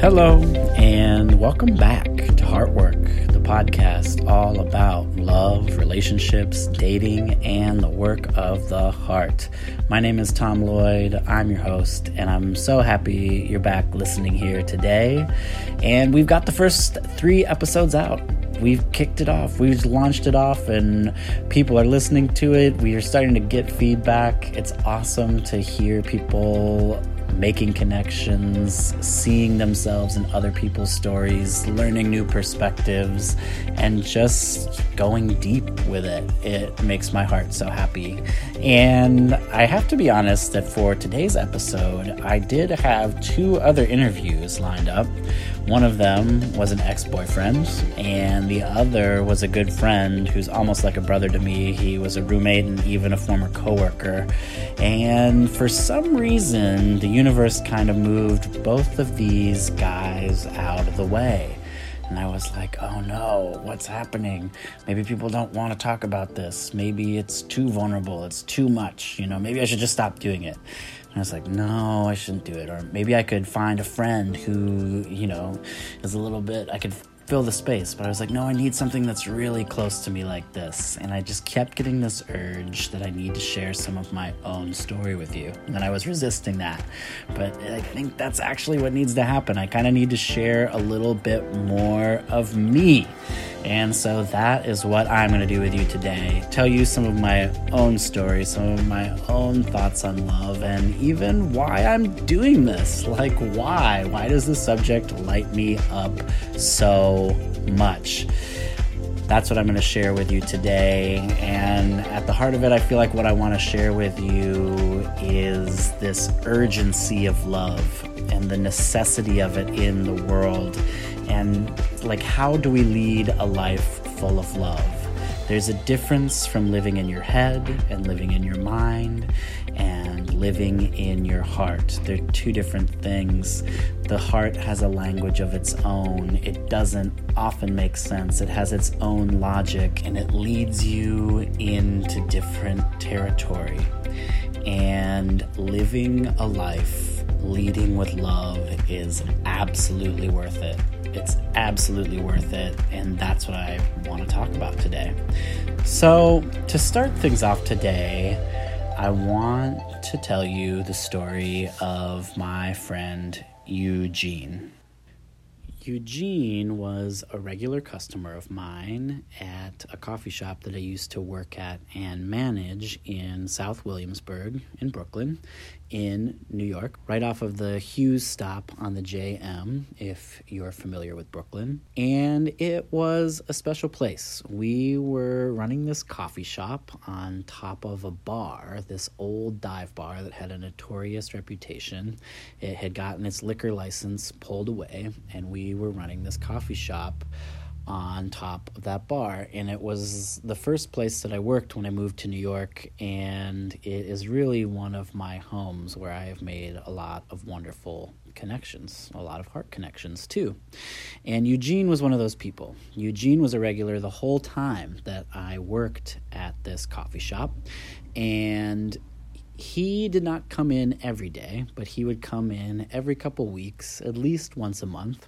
Hello, and welcome back to Heartwork, the podcast all about love, relationships, dating, and the work of the heart. My name is Tom Lloyd. I'm your host, and I'm so happy you're back listening here today. And we've got the first three episodes out we've kicked it off. We've launched it off, and people are listening to it. We are starting to get feedback. It's awesome to hear people making connections, seeing themselves in other people's stories, learning new perspectives, and just going deep with it. It makes my heart so happy. And I have to be honest that for today's episode, I did have two other interviews lined up. One of them was an ex boyfriend, and the other was a good friend who's almost like a brother to me. He was a roommate and even a former coworker. And for some reason, the universe kind of moved both of these guys out of the way. And I was like, oh no, what's happening? Maybe people don't want to talk about this. Maybe it's too vulnerable. It's too much. You know, maybe I should just stop doing it. And I was like, no, I shouldn't do it. Or maybe I could find a friend who, you know, is a little bit, I could fill the space. But I was like, no, I need something that's really close to me like this. And I just kept getting this urge that I need to share some of my own story with you. And I was resisting that. But I think that's actually what needs to happen. I kind of need to share a little bit more of me and so that is what I'm going to do with you today. Tell you some of my own stories, some of my own thoughts on love, and even why I'm doing this. Like, why? Why does the subject light me up so much? That's what I'm going to share with you today. And at the heart of it, I feel like what I want to share with you is this urgency of love and the necessity of it in the world and like how do we lead a life full of love there's a difference from living in your head and living in your mind and living in your heart. They're two different things. The heart has a language of its own. It doesn't often make sense. It has its own logic and it leads you into different territory. And living a life leading with love is absolutely worth it. It's absolutely worth it, and that's what I want to talk about today. So, to start things off today, I want to tell you the story of my friend Eugene. Eugene was a regular customer of mine at a coffee shop that I used to work at and manage in South Williamsburg in Brooklyn in New York, right off of the Hewes stop on the JM, if you're familiar with Brooklyn. And it was a special place. We were running this coffee shop on top of a bar, this old dive bar that had a notorious reputation. It had gotten its liquor license pulled away, and we were running this coffee shop on top of that bar. And it was the first place that I worked when I moved to New York. And it is really one of my homes where I have made a lot of wonderful connections, a lot of heart connections too. And Eugene was one of those people. Eugene was a regular the whole time that I worked at this coffee shop. And he did not come in every day, but he would come in every couple weeks, at least once a month.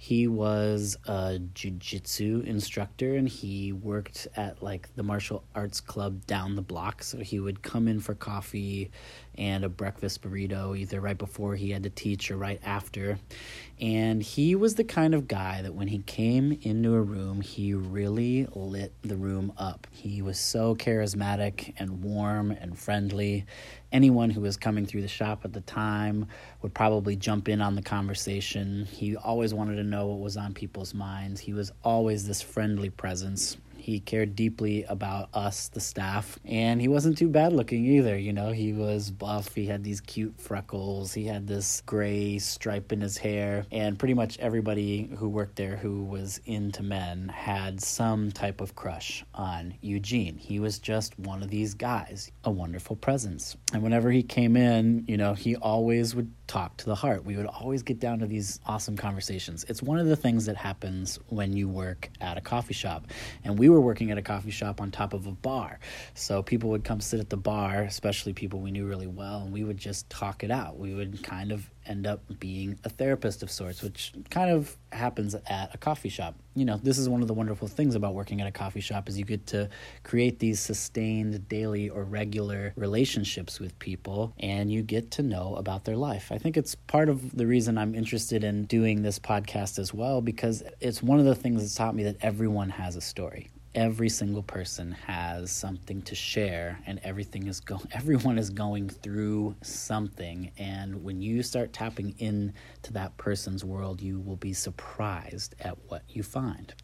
He was a jiu-jitsu instructor and he worked at like the martial arts club down the block. So he would come in for coffee and a breakfast burrito either right before he had to teach or right after. And he was the kind of guy that when he came into a room, he really lit the room up. He was so charismatic and warm and friendly. Anyone who was coming through the shop at the time would probably jump in on the conversation. He always wanted to know what was on people's minds. He was always this friendly presence. He cared deeply about us, the staff, and he wasn't too bad looking either. You know, he was buff, he had these cute freckles, he had this gray stripe in his hair, and pretty much everybody who worked there who was into men had some type of crush on Eugene. He was just one of these guys, a wonderful presence. And whenever he came in, you know, he always would talk to the heart. We would always get down to these awesome conversations. It's one of the things that happens when you work at a coffee shop. And we were working at a coffee shop on top of a bar. So people would come sit at the bar, especially people we knew really well, and we would just talk it out. We would kind of end up being a therapist of sorts, which kind of happens at a coffee shop. You know, this is one of the wonderful things about working at a coffee shop is you get to create these sustained daily or regular relationships with people and you get to know about their life. I think it's part of the reason I'm interested in doing this podcast as well because it's one of the things that's taught me that everyone has a story every single person has something to share and everything is going everyone is going through something. And when you start tapping into that person's world you will be surprised at what you find.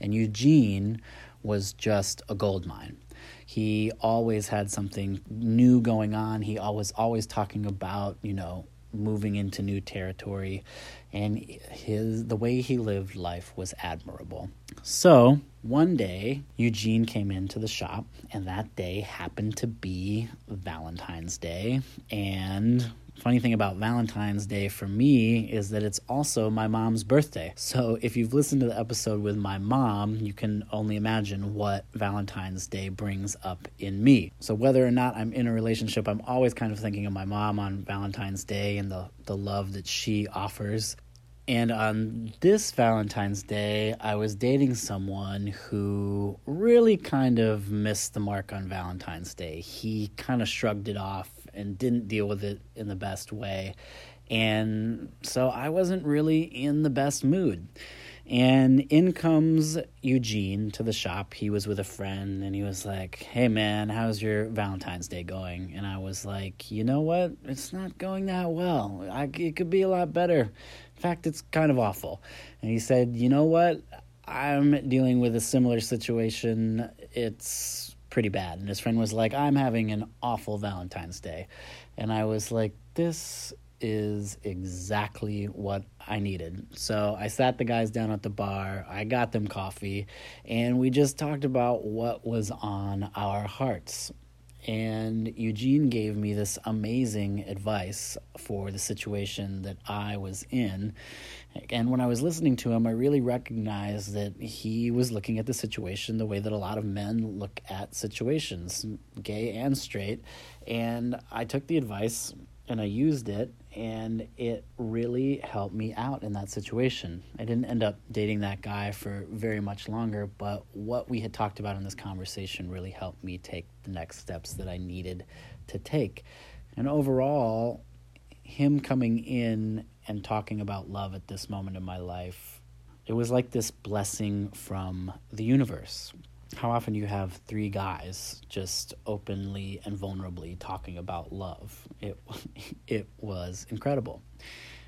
And Eugene was just a gold mine. He always had something new going on. He always always talking about you know moving into new territory and his the way he lived life was admirable. So, one day Eugene came into the shop and that day happened to be Valentine's Day and funny thing about Valentine's Day for me is that it's also my mom's birthday. So if you've listened to the episode with my mom, you can only imagine what Valentine's Day brings up in me. So whether or not I'm in a relationship, I'm always kind of thinking of my mom on Valentine's Day and the, the love that she offers. And on this Valentine's Day, I was dating someone who really kind of missed the mark on Valentine's Day. He kind of shrugged it off and didn't deal with it in the best way. And so I wasn't really in the best mood. And in comes Eugene to the shop. He was with a friend and he was like, Hey man, how's your Valentine's Day going? And I was like, You know what? It's not going that well. I, it could be a lot better. In fact, it's kind of awful. And he said, You know what? I'm dealing with a similar situation. It's pretty bad. And his friend was like, I'm having an awful Valentine's Day. And I was like, this is exactly what I needed. So I sat the guys down at the bar, I got them coffee, and we just talked about what was on our hearts. And Eugene gave me this amazing advice for the situation that I was in. And when I was listening to him, I really recognized that he was looking at the situation the way that a lot of men look at situations, gay and straight. And I took the advice and I used it, and it really helped me out in that situation. I didn't end up dating that guy for very much longer, but what we had talked about in this conversation really helped me take the next steps that I needed to take. And overall, him coming in and talking about love at this moment in my life, it was like this blessing from the universe. How often you have three guys just openly and vulnerably talking about love? It it was incredible.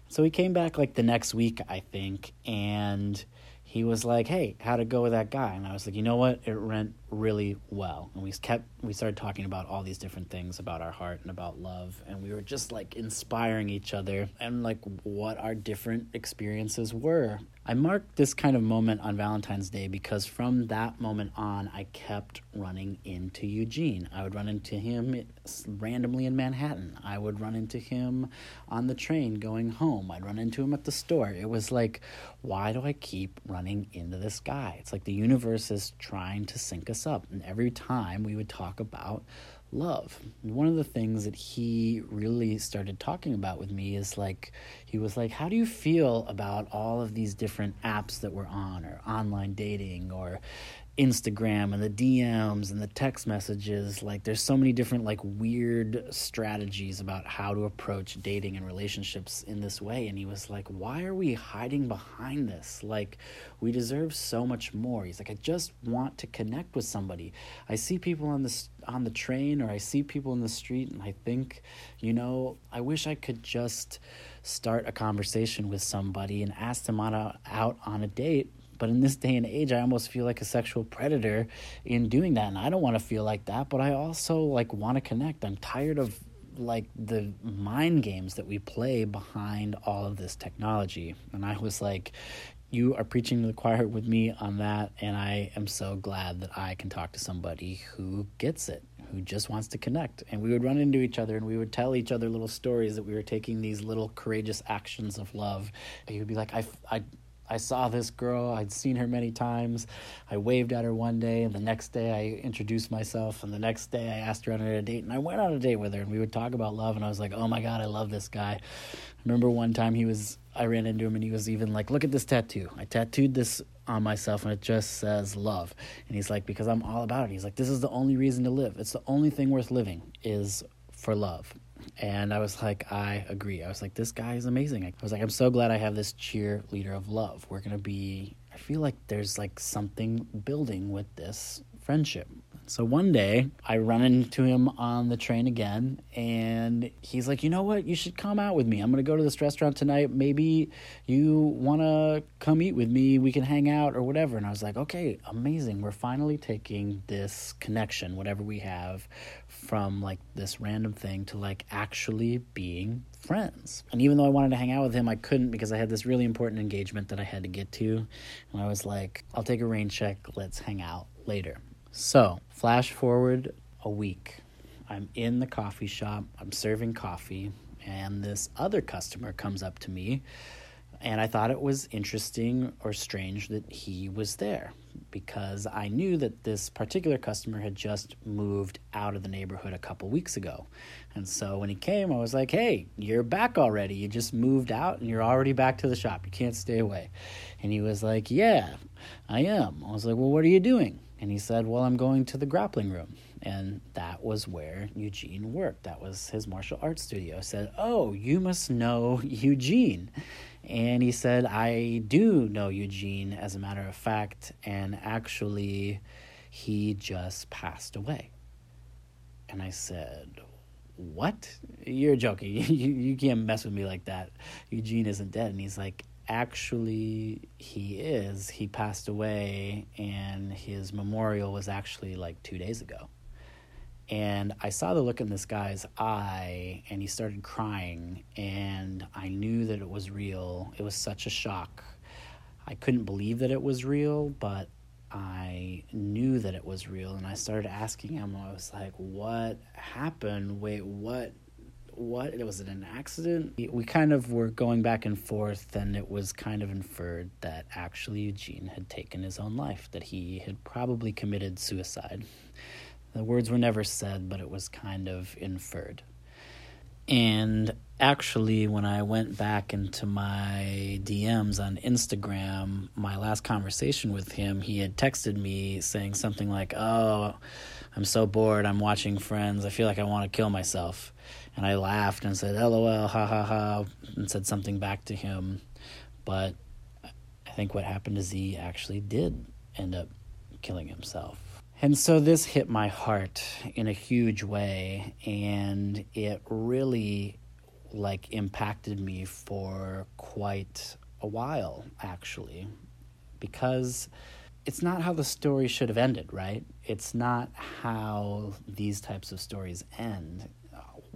So he came back like the next week, I think, and he was like, "Hey, how'd it go with that guy?" And I was like, "You know what? It went really well." And we kept we started talking about all these different things about our heart and about love, and we were just like inspiring each other and like what our different experiences were. I marked this kind of moment on Valentine's Day because from that moment on, I kept running into Eugene. I would run into him randomly in Manhattan. I would run into him on the train going home. I'd run into him at the store. It was like, why do I keep running into this guy? It's like the universe is trying to sync us up. And every time we would talk about love. one of the things that he really started talking about with me is like, he was like, How do you feel about all of these different apps that we're on, or online dating, or Instagram and the DMs and the text messages. Like, there's so many different, like, weird strategies about how to approach dating and relationships in this way. And he was like, Why are we hiding behind this? Like, we deserve so much more. He's like, I just want to connect with somebody. I see people on the, on the train or I see people in the street, and I think, you know, I wish I could just start a conversation with somebody and ask them on a, out on a date but in this day and age, I almost feel like a sexual predator in doing that. And I don't want to feel like that, but I also like want to connect. I'm tired of like the mind games that we play behind all of this technology. And I was like, you are preaching to the choir with me on that. And I am so glad that I can talk to somebody who gets it, who just wants to connect. And we would run into each other and we would tell each other little stories that we were taking these little courageous actions of love. And he would be like, I, I, I saw this girl. I'd seen her many times. I waved at her one day, and the next day I introduced myself, and the next day I asked her on a date, and I went on a date with her, and we would talk about love, and I was like, oh my god, I love this guy. I remember one time he was, I ran into him, and he was even like, look at this tattoo. I tattooed this on myself, and it just says love. And he's like, because I'm all about it. He's like, this is the only reason to live. It's the only thing worth living is for love. And I was like, I agree. I was like, this guy is amazing. I was like, I'm so glad I have this cheerleader of love. We're going to be, I feel like there's like something building with this friendship. So one day I run into him on the train again, and he's like, You know what? You should come out with me. I'm going to go to this restaurant tonight. Maybe you want to come eat with me. We can hang out or whatever. And I was like, Okay, amazing. We're finally taking this connection, whatever we have, from like this random thing to like actually being friends. And even though I wanted to hang out with him, I couldn't because I had this really important engagement that I had to get to. And I was like, I'll take a rain check. Let's hang out later. So, flash forward a week. I'm in the coffee shop, I'm serving coffee, and this other customer comes up to me. And I thought it was interesting or strange that he was there because I knew that this particular customer had just moved out of the neighborhood a couple weeks ago. And so when he came, I was like, hey, you're back already. You just moved out and you're already back to the shop. You can't stay away. And he was like, yeah, I am. I was like, well, what are you doing? And he said, Well, I'm going to the grappling room. And that was where Eugene worked. That was his martial arts studio. I said, Oh, you must know Eugene. And he said, I do know Eugene, as a matter of fact. And actually, he just passed away. And I said, What? You're joking. you, you can't mess with me like that. Eugene isn't dead. And he's like, actually he is. He passed away, and his memorial was actually like two days ago. And I saw the look in this guy's eye, and he started crying, and I knew that it was real. It was such a shock. I couldn't believe that it was real, but I knew that it was real, and I started asking him. I was like, "What happened? Wait, what? What was it an accident? We kind of were going back and forth and it was kind of inferred that actually eugene had taken his own life that he had probably committed suicide. The words were never said but it was kind of inferred. And actually when i went back into my dms on instagram my last conversation with him he had texted me saying something like oh i'm so bored. I'm watching friends. I feel like i want to kill myself and I laughed and said, LOL, ha ha ha, and said something back to him. But I think what happened is he actually did end up killing himself. And so this hit my heart in a huge way, and it really like impacted me for quite a while, actually, because it's not how the story should have ended, right? It's not how these types of stories end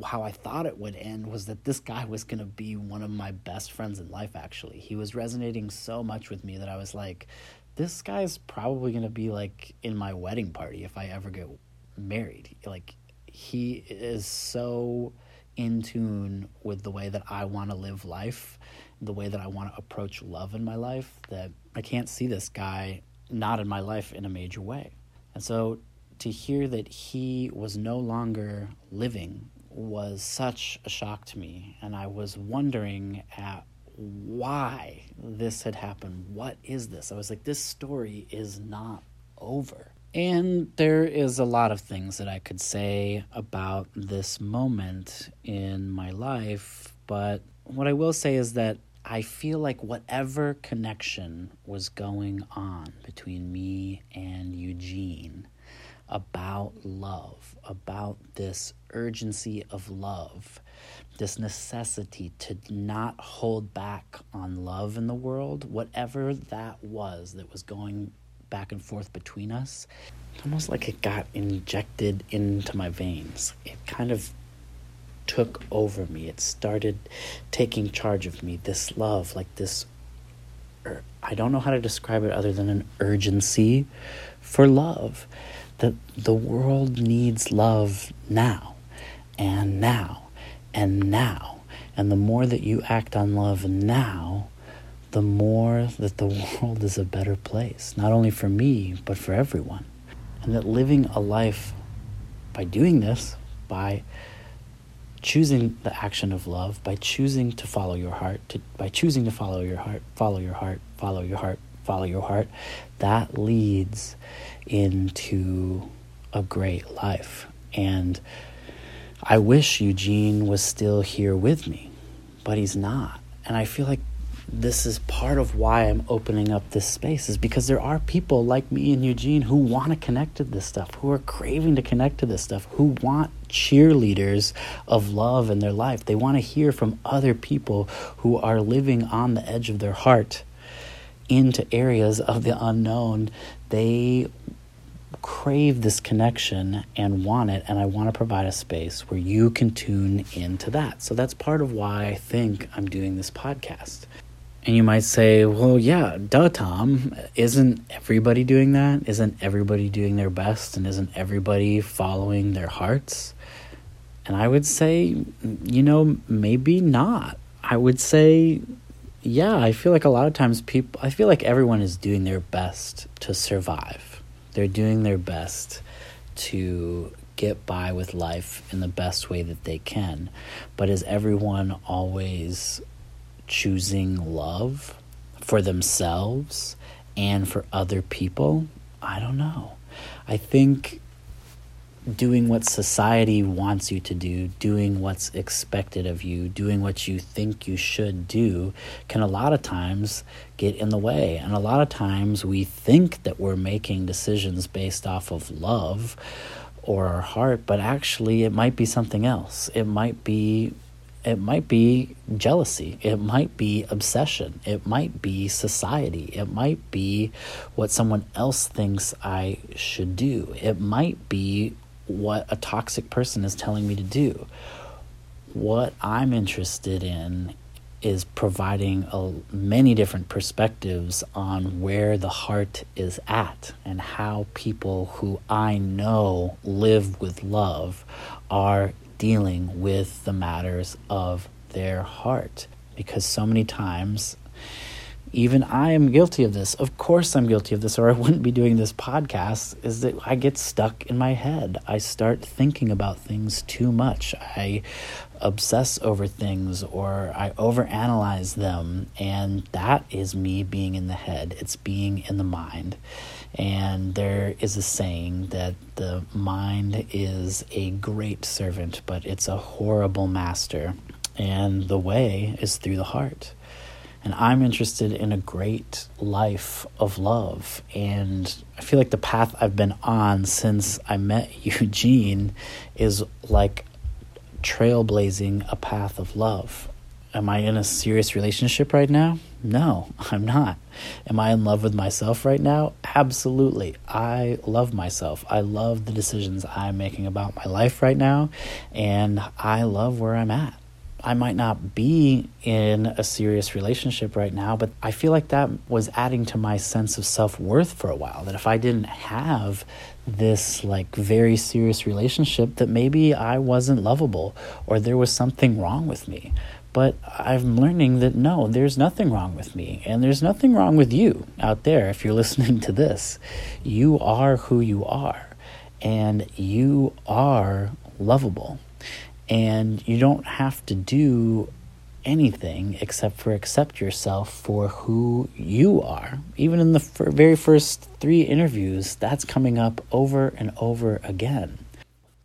how I thought it would end was that this guy was going to be one of my best friends in life, actually. He was resonating so much with me that I was like, this guy's probably going to be like in my wedding party if I ever get married. Like, he is so in tune with the way that I want to live life, the way that I want to approach love in my life, that I can't see this guy not in my life in a major way. And so to hear that he was no longer living was such a shock to me, and I was wondering at why this had happened. What is this? I was like, this story is not over. And there is a lot of things that I could say about this moment in my life, but what I will say is that I feel like whatever connection was going on between me and Eugene about love, about this urgency of love, this necessity to not hold back on love in the world, whatever that was that was going back and forth between us, almost like it got injected into my veins. It kind of took over me. It started taking charge of me. This love, like this, I don't know how to describe it other than an urgency for love that the world needs love now and now and now. And the more that you act on love now, the more that the world is a better place, not only for me, but for everyone. And that living a life by doing this, by choosing the action of love, by choosing to follow your heart, to, by choosing to follow your heart, follow your heart, follow your heart, follow your heart, that leads into a great life. And I wish Eugene was still here with me, but he's not. And I feel like this is part of why I'm opening up this space is because there are people like me and Eugene who want to connect to this stuff, who are craving to connect to this stuff, who want cheerleaders of love in their life. They want to hear from other people who are living on the edge of their heart into areas of the unknown. They crave this connection and want it, and I want to provide a space where you can tune into that. So that's part of why I think I'm doing this podcast. And you might say, well, yeah, duh, Tom. Isn't everybody doing that? Isn't everybody doing their best? And isn't everybody following their hearts? And I would say, you know, maybe not. I would say, yeah, I feel like a lot of times people, I feel like everyone is doing their best to survive. They're doing their best to get by with life in the best way that they can. But is everyone always choosing love for themselves and for other people, I don't know. I think doing what society wants you to do, doing what's expected of you, doing what you think you should do, can a lot of times get in the way. And a lot of times we think that we're making decisions based off of love or our heart, but actually it might be something else. It might be it might be jealousy. It might be obsession. It might be society. It might be what someone else thinks I should do. It might be what a toxic person is telling me to do. What I'm interested in is providing a, many different perspectives on where the heart is at and how people who I know live with love are dealing with the matters of their heart. Because so many times, even I am guilty of this. Of course, I'm guilty of this, or I wouldn't be doing this podcast. Is that I get stuck in my head. I start thinking about things too much. I obsess over things or I overanalyze them. And that is me being in the head, it's being in the mind. And there is a saying that the mind is a great servant, but it's a horrible master. And the way is through the heart. And I'm interested in a great life of love. And I feel like the path I've been on since I met Eugene is like trailblazing a path of love. Am I in a serious relationship right now? No, I'm not. Am I in love with myself right now? Absolutely. I love myself. I love the decisions I'm making about my life right now, and I love where I'm at. I might not be in a serious relationship right now, but I feel like that was adding to my sense of self worth for a while. That if I didn't have this like very serious relationship, that maybe I wasn't lovable or there was something wrong with me. But I'm learning that no, there's nothing wrong with me, and there's nothing wrong with you out there if you're listening to this. You are who you are, and you are lovable and you don't have to do anything except for accept yourself for who you are. Even in the f- very first three interviews, that's coming up over and over again.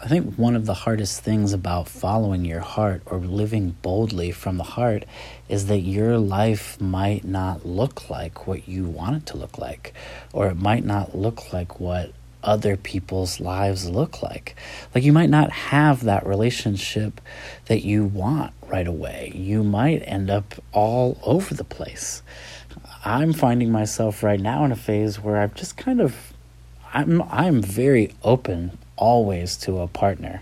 I think one of the hardest things about following your heart or living boldly from the heart is that your life might not look like what you want it to look like, or it might not look like what other people's lives look like. Like you might not have that relationship that you want right away. You might end up all over the place. I'm finding myself right now in a phase where I've just kind of I'm I'm very open always to a partner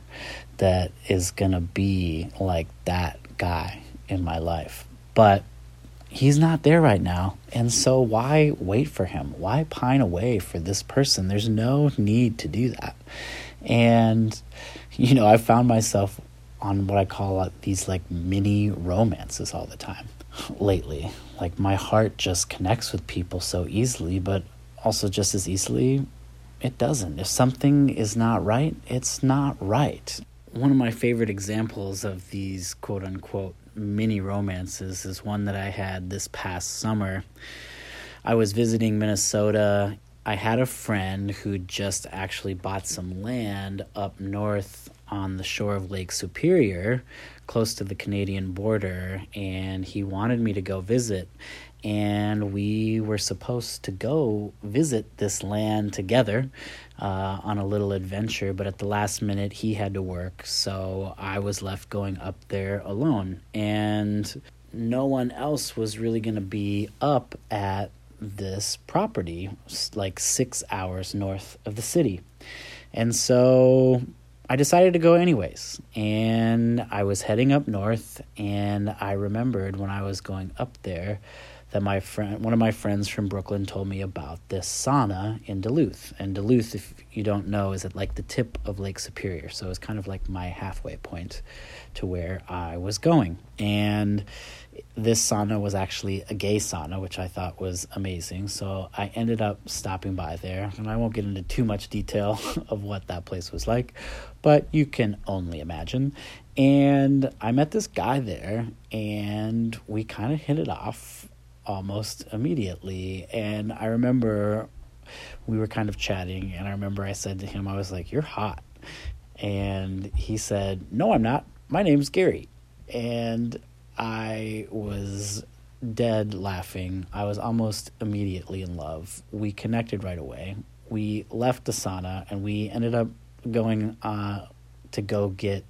that is going to be like that guy in my life. But he's not there right now. And so why wait for him? Why pine away for this person? There's no need to do that. And, you know, I found myself on what I call uh, these like mini romances all the time lately. Like my heart just connects with people so easily, but also just as easily it doesn't. If something is not right, it's not right. One of my favorite examples of these quote unquote mini romances is one that I had this past summer. I was visiting Minnesota. I had a friend who just actually bought some land up north on the shore of Lake Superior, close to the Canadian border, and he wanted me to go visit and we were supposed to go visit this land together uh, on a little adventure. But at the last minute, he had to work, so I was left going up there alone, and no one else was really going to be up at this property, like six hours north of the city. And so I decided to go anyways. And I was heading up north, and I remembered when I was going up there that my friend, one of my friends from Brooklyn, told me about this sauna in Duluth. And Duluth, if you don't know, is at like the tip of Lake Superior, so it's kind of like my halfway point to where I was going. And this sauna was actually a gay sauna, which I thought was amazing. So I ended up stopping by there, and I won't get into too much detail of what that place was like, but you can only imagine. And I met this guy there, and we kind of hit it off almost immediately. And I remember we were kind of chatting, and I remember I said to him, I was like, You're hot. And he said, No, I'm not. My name's Gary. And I was dead laughing. I was almost immediately in love. We connected right away. We left the sauna and we ended up going uh, to go get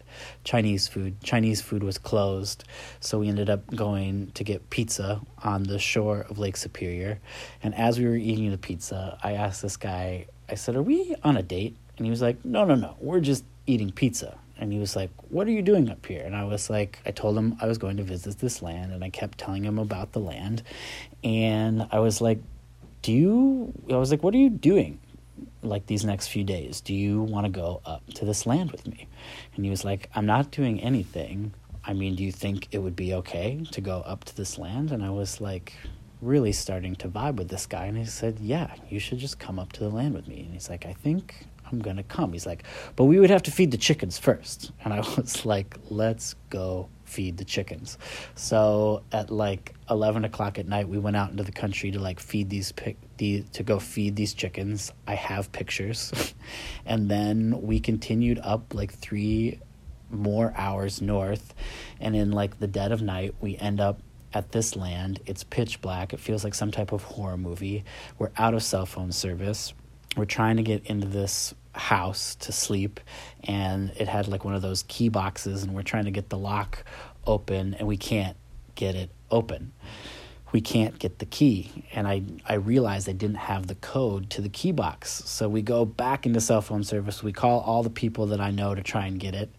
Chinese food. Chinese food was closed, so we ended up going to get pizza on the shore of Lake Superior. And as we were eating the pizza, I asked this guy, I said, Are we on a date? And he was like, No, no, no, we're just eating pizza. And he was like, What are you doing up here? And I was like, I told him I was going to visit this land, and I kept telling him about the land. And I was like, Do you, I was like, What are you doing? Like these next few days do you want to go up to this land with me? And he was like i'm not doing anything. I mean do you think it would be okay to go up to this land? And i was like really starting to vibe with this guy. And he said yeah you should just come up to the land with me. And he's like i think i'm gonna come he's like but we would have to feed the chickens first and i was like let's go feed the chickens. So at like eleven o'clock at night, we went out into the country to like feed these pic the to go feed these chickens. I have pictures, and then we continued up like three more hours north, and in like the dead of night, we end up at this land. It's pitch black. It feels like some type of horror movie. We're out of cell phone service. We're trying to get into this house to sleep and it had like one of those key boxes and we're trying to get the lock open and we can't get it open we can't get the key. And i i realized i didn't have the code to the key box. So we go back into cell phone service. We call all the people that i know to try and get it.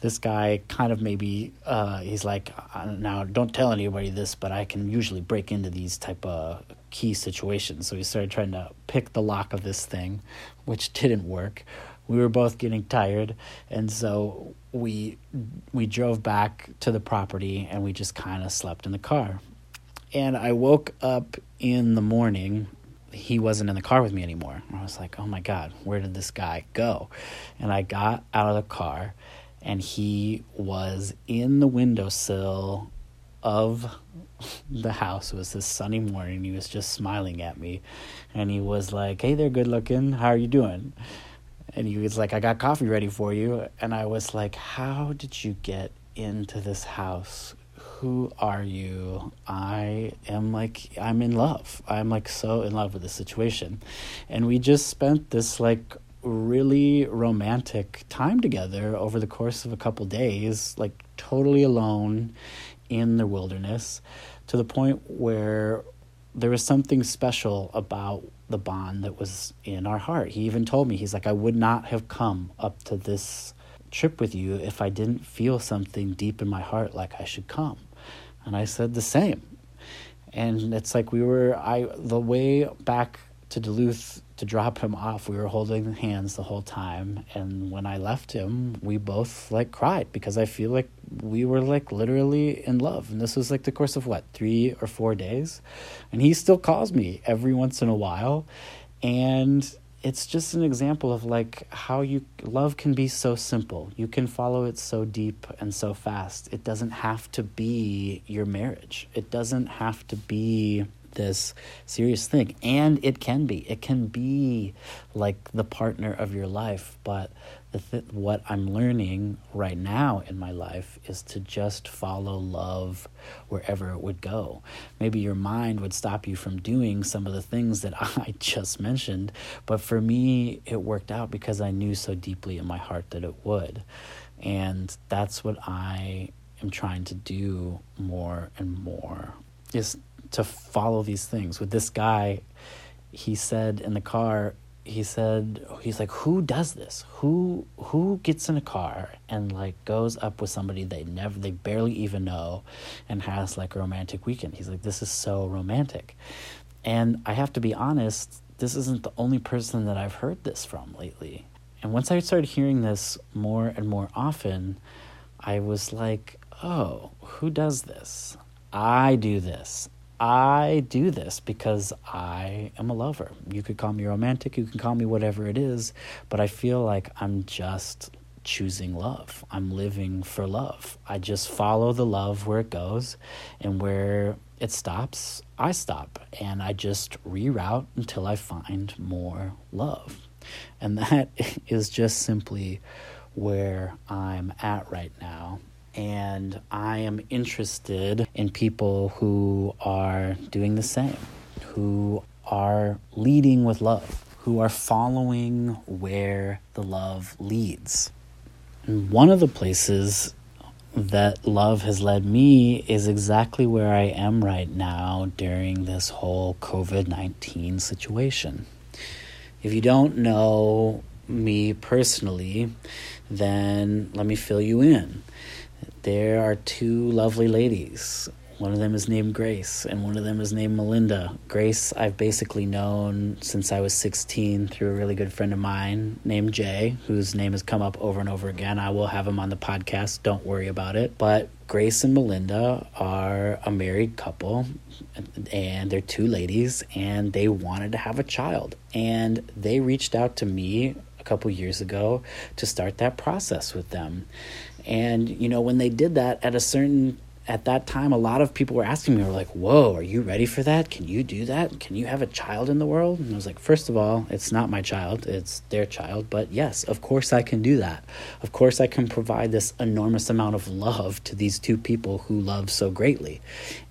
This guy kind of maybe uh, he's like now don't tell anybody this but i can usually break into these type of key situations. So we started trying to pick the lock of this thing which didn't work. We were both getting tired. And so we we drove back to the property and we just kind of slept in the car and i woke up in the morning he wasn't in the car with me anymore i was like oh my god where did this guy go and i got out of the car and he was in the windowsill of the house. It was this sunny morning. He was just smiling at me, and he was like, "Hey there, good looking. How are you doing?" And he was like, "I got coffee ready for you." And I was like, "How did you get into this house? Who are you? I am like, I'm in love. I'm like so in love with the situation." And we just spent this like really romantic time together over the course of a couple days, like totally alone in the wilderness to the point where there was something special about the bond that was in our heart. He even told me, he's like, I would not have come up to this trip with you if I didn't feel something deep in my heart like I should come. And I said the same. And it's like we were, I, the way back to Duluth to drop him off, we were holding hands the whole time. And when I left him, we both like cried because I feel like we were like literally in love. And this was like the course of what, three or four days? And he still calls me every once in a while. And it's just an example of like how you love can be so simple. You can follow it so deep and so fast. It doesn't have to be your marriage. It doesn't have to be this serious thing. And it can be. It can be like the partner of your life. But th- what I'm learning right now in my life is to just follow love wherever it would go. Maybe your mind would stop you from doing some of the things that I just mentioned. But for me, it worked out because I knew so deeply in my heart that it would. And that's what I am trying to do more and more is to follow these things. With this guy, he said in the car, he said he's like who does this? Who who gets in a car and like goes up with somebody they never they barely even know and has like a romantic weekend? He's like this is so romantic. And i have to be honest this isn't the only person that i've heard this from lately. And once i started hearing this more and more often i was like oh who does this? I do this I do this because I am a lover. You could call me romantic, you can call me whatever it is, but I feel like I'm just choosing love. I'm living for love. I just follow the love where it goes, and where it stops, I stop. And I just reroute until I find more love. And that is just simply where I'm at right now and I am interested in people who are doing the same, who are leading with love, who are following where the love leads. And one of the places that love has led me is exactly where I am right now during this whole COVID 19 situation. If you don't know me personally, then let me fill you in there are two lovely ladies. One of them is named Grace, and one of them is named Melinda. Grace, I've basically known since I was 16 through a really good friend of mine named Jay, whose name has come up over and over again. I will have him on the podcast, don't worry about it. But Grace and Melinda are a married couple, and they're two ladies, and they wanted to have a child. And they reached out to me a couple years ago to start that process with them. And you know, when they did that at a certain at that time, a lot of people were asking me, were like, "Whoa, are you ready for that? Can you do that? Can you have a child in the world?" And I was like, first of all, it's not my child; it's their child. But yes, of course, I can do that. Of course, I can provide this enormous amount of love to these two people who love so greatly,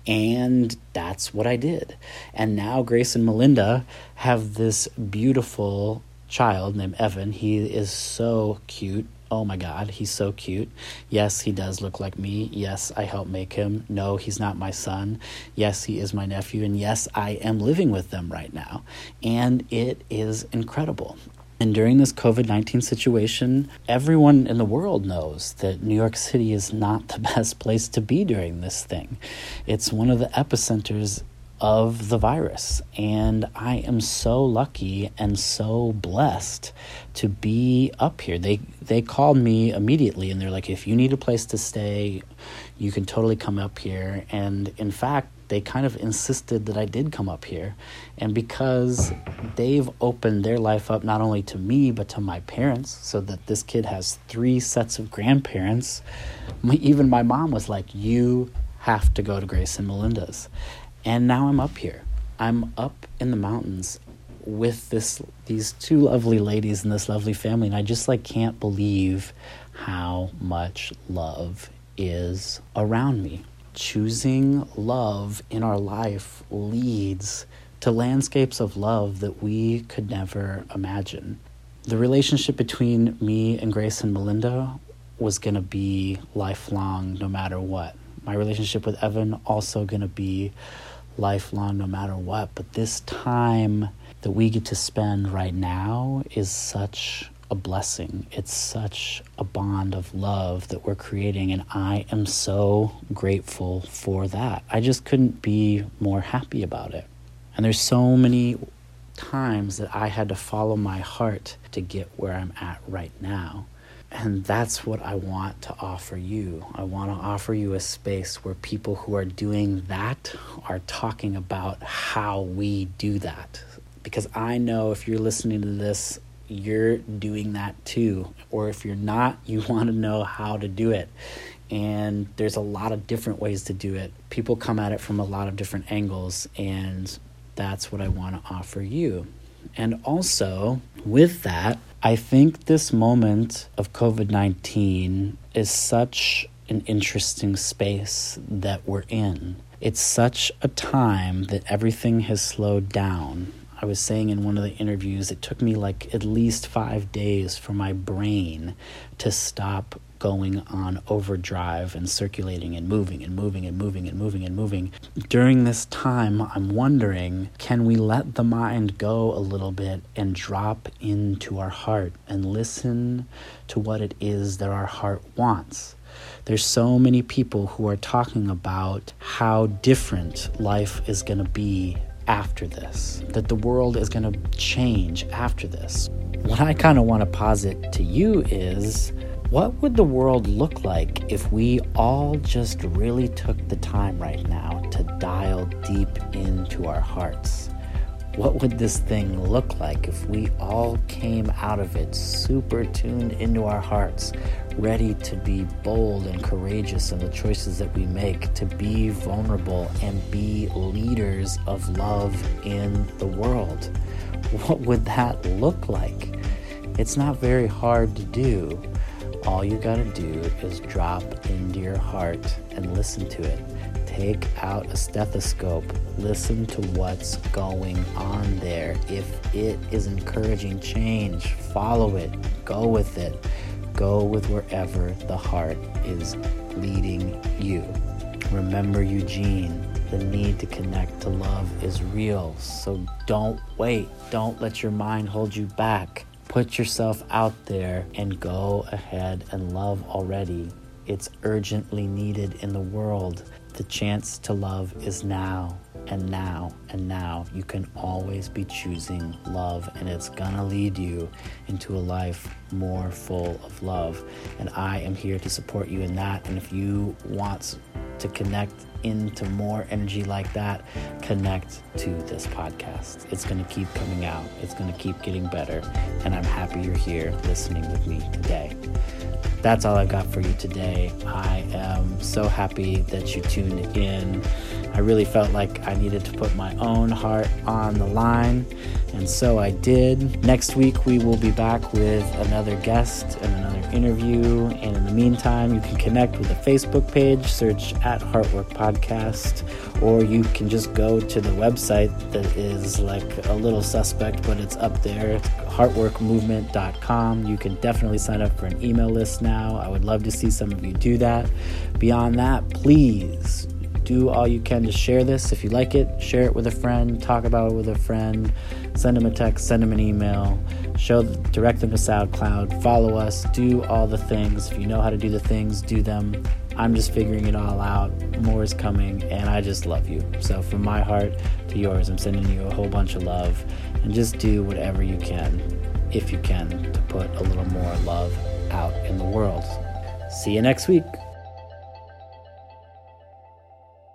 and that's what I did. And now Grace and Melinda have this beautiful child named Evan. He is so cute oh my god, he's so cute. Yes, he does look like me. Yes, I helped make him. No, he's not my son. Yes, he is my nephew. And yes, I am living with them right now. And it is incredible. And during this COVID 19 situation, everyone in the world knows that New York City is not the best place to be during this thing. It's one of the epicenters of the virus. And I am so lucky and so blessed to be up here. They they called me immediately and they're like, if you need a place to stay, you can totally come up here. And in fact, they kind of insisted that I did come up here. And because they've opened their life up not only to me, but to my parents, so that this kid has three sets of grandparents, my, even my mom was like, You have to go to Grace and Melinda's. And now I'm up here. I'm up in the mountains with this these two lovely ladies and this lovely family and I just like can't believe how much love is around me. Choosing love in our life leads to landscapes of love that we could never imagine. The relationship between me and Grace and Melinda was going to be lifelong no matter what. My relationship with Evan also going to be lifelong no matter what. But this time that we get to spend right now is such a blessing. It's such a bond of love that we're creating, and I am so grateful for that. I just couldn't be more happy about it. And there's so many times that I had to follow my heart to get where I'm at right now. And that's what I want to offer you. I want to offer you a space where people who are doing that are talking about how we do that. Because I know if you're listening to this, you're doing that too. Or if you're not, you want to know how to do it. And there's a lot of different ways to do it. People come at it from a lot of different angles. And that's what I want to offer you. And also, with that, I think this moment of COVID 19 is such an interesting space that we're in. It's such a time that everything has slowed down. I was saying in one of the interviews, it took me like at least five days for my brain to stop going on overdrive and circulating and moving and moving and moving and moving and moving. During this time, I'm wondering can we let the mind go a little bit and drop into our heart and listen to what it is that our heart wants? There's so many people who are talking about how different life is going to be after this, that the world is going to change after this. What I kind of want to posit to you is what would the world look like if we all just really took the time right now to dial deep into our hearts? What would this thing look like if we all came out of it super tuned into our hearts, ready to be bold and courageous in the choices that we make, to be vulnerable and be leaders of love in the world? What would that look like? It's not very hard to do all you got to do is drop into your heart and listen to it. Take out a stethoscope, listen to what's going on there. If it is encouraging change, follow it, go with it, go with wherever the heart is leading you. Remember, Eugene, the need to connect to love is real. So don't wait. Don't let your mind hold you back. Put yourself out there and go ahead and love already. It's urgently needed in the world. The chance to love is now and now and now. You can always be choosing love, and it's gonna lead you into a life more full of love. And I am here to support you in that. And if you want to connect into more energy like that, connect to this podcast. It's going to keep coming out, it's going to keep getting better. And I'm happy you're here listening with me today. That's all I've got for you today. I am so happy that you tuned in. I really felt like I needed to put my own heart on the line, and so I did. Next week, we will be back with another guest and another interview. And in the meantime, you can connect with the Facebook page, search at Heartwork Podcast, or you can just go to the website that is like a little suspect, but it's up there heartworkmovement.com. You can definitely sign up for an email list now. I would love to see some of you do that. Beyond that, please do all you can to share this. If you like it, share it with a friend, talk about it with a friend, send them a text, send them an email show direct them to SoundCloud, follow us, do all the things. If you know how to do the things, do them. I'm just figuring it all out. More is coming, and I just love you. So, from my heart to yours, I'm sending you a whole bunch of love. And just do whatever you can, if you can, to put a little more love out in the world. See you next week.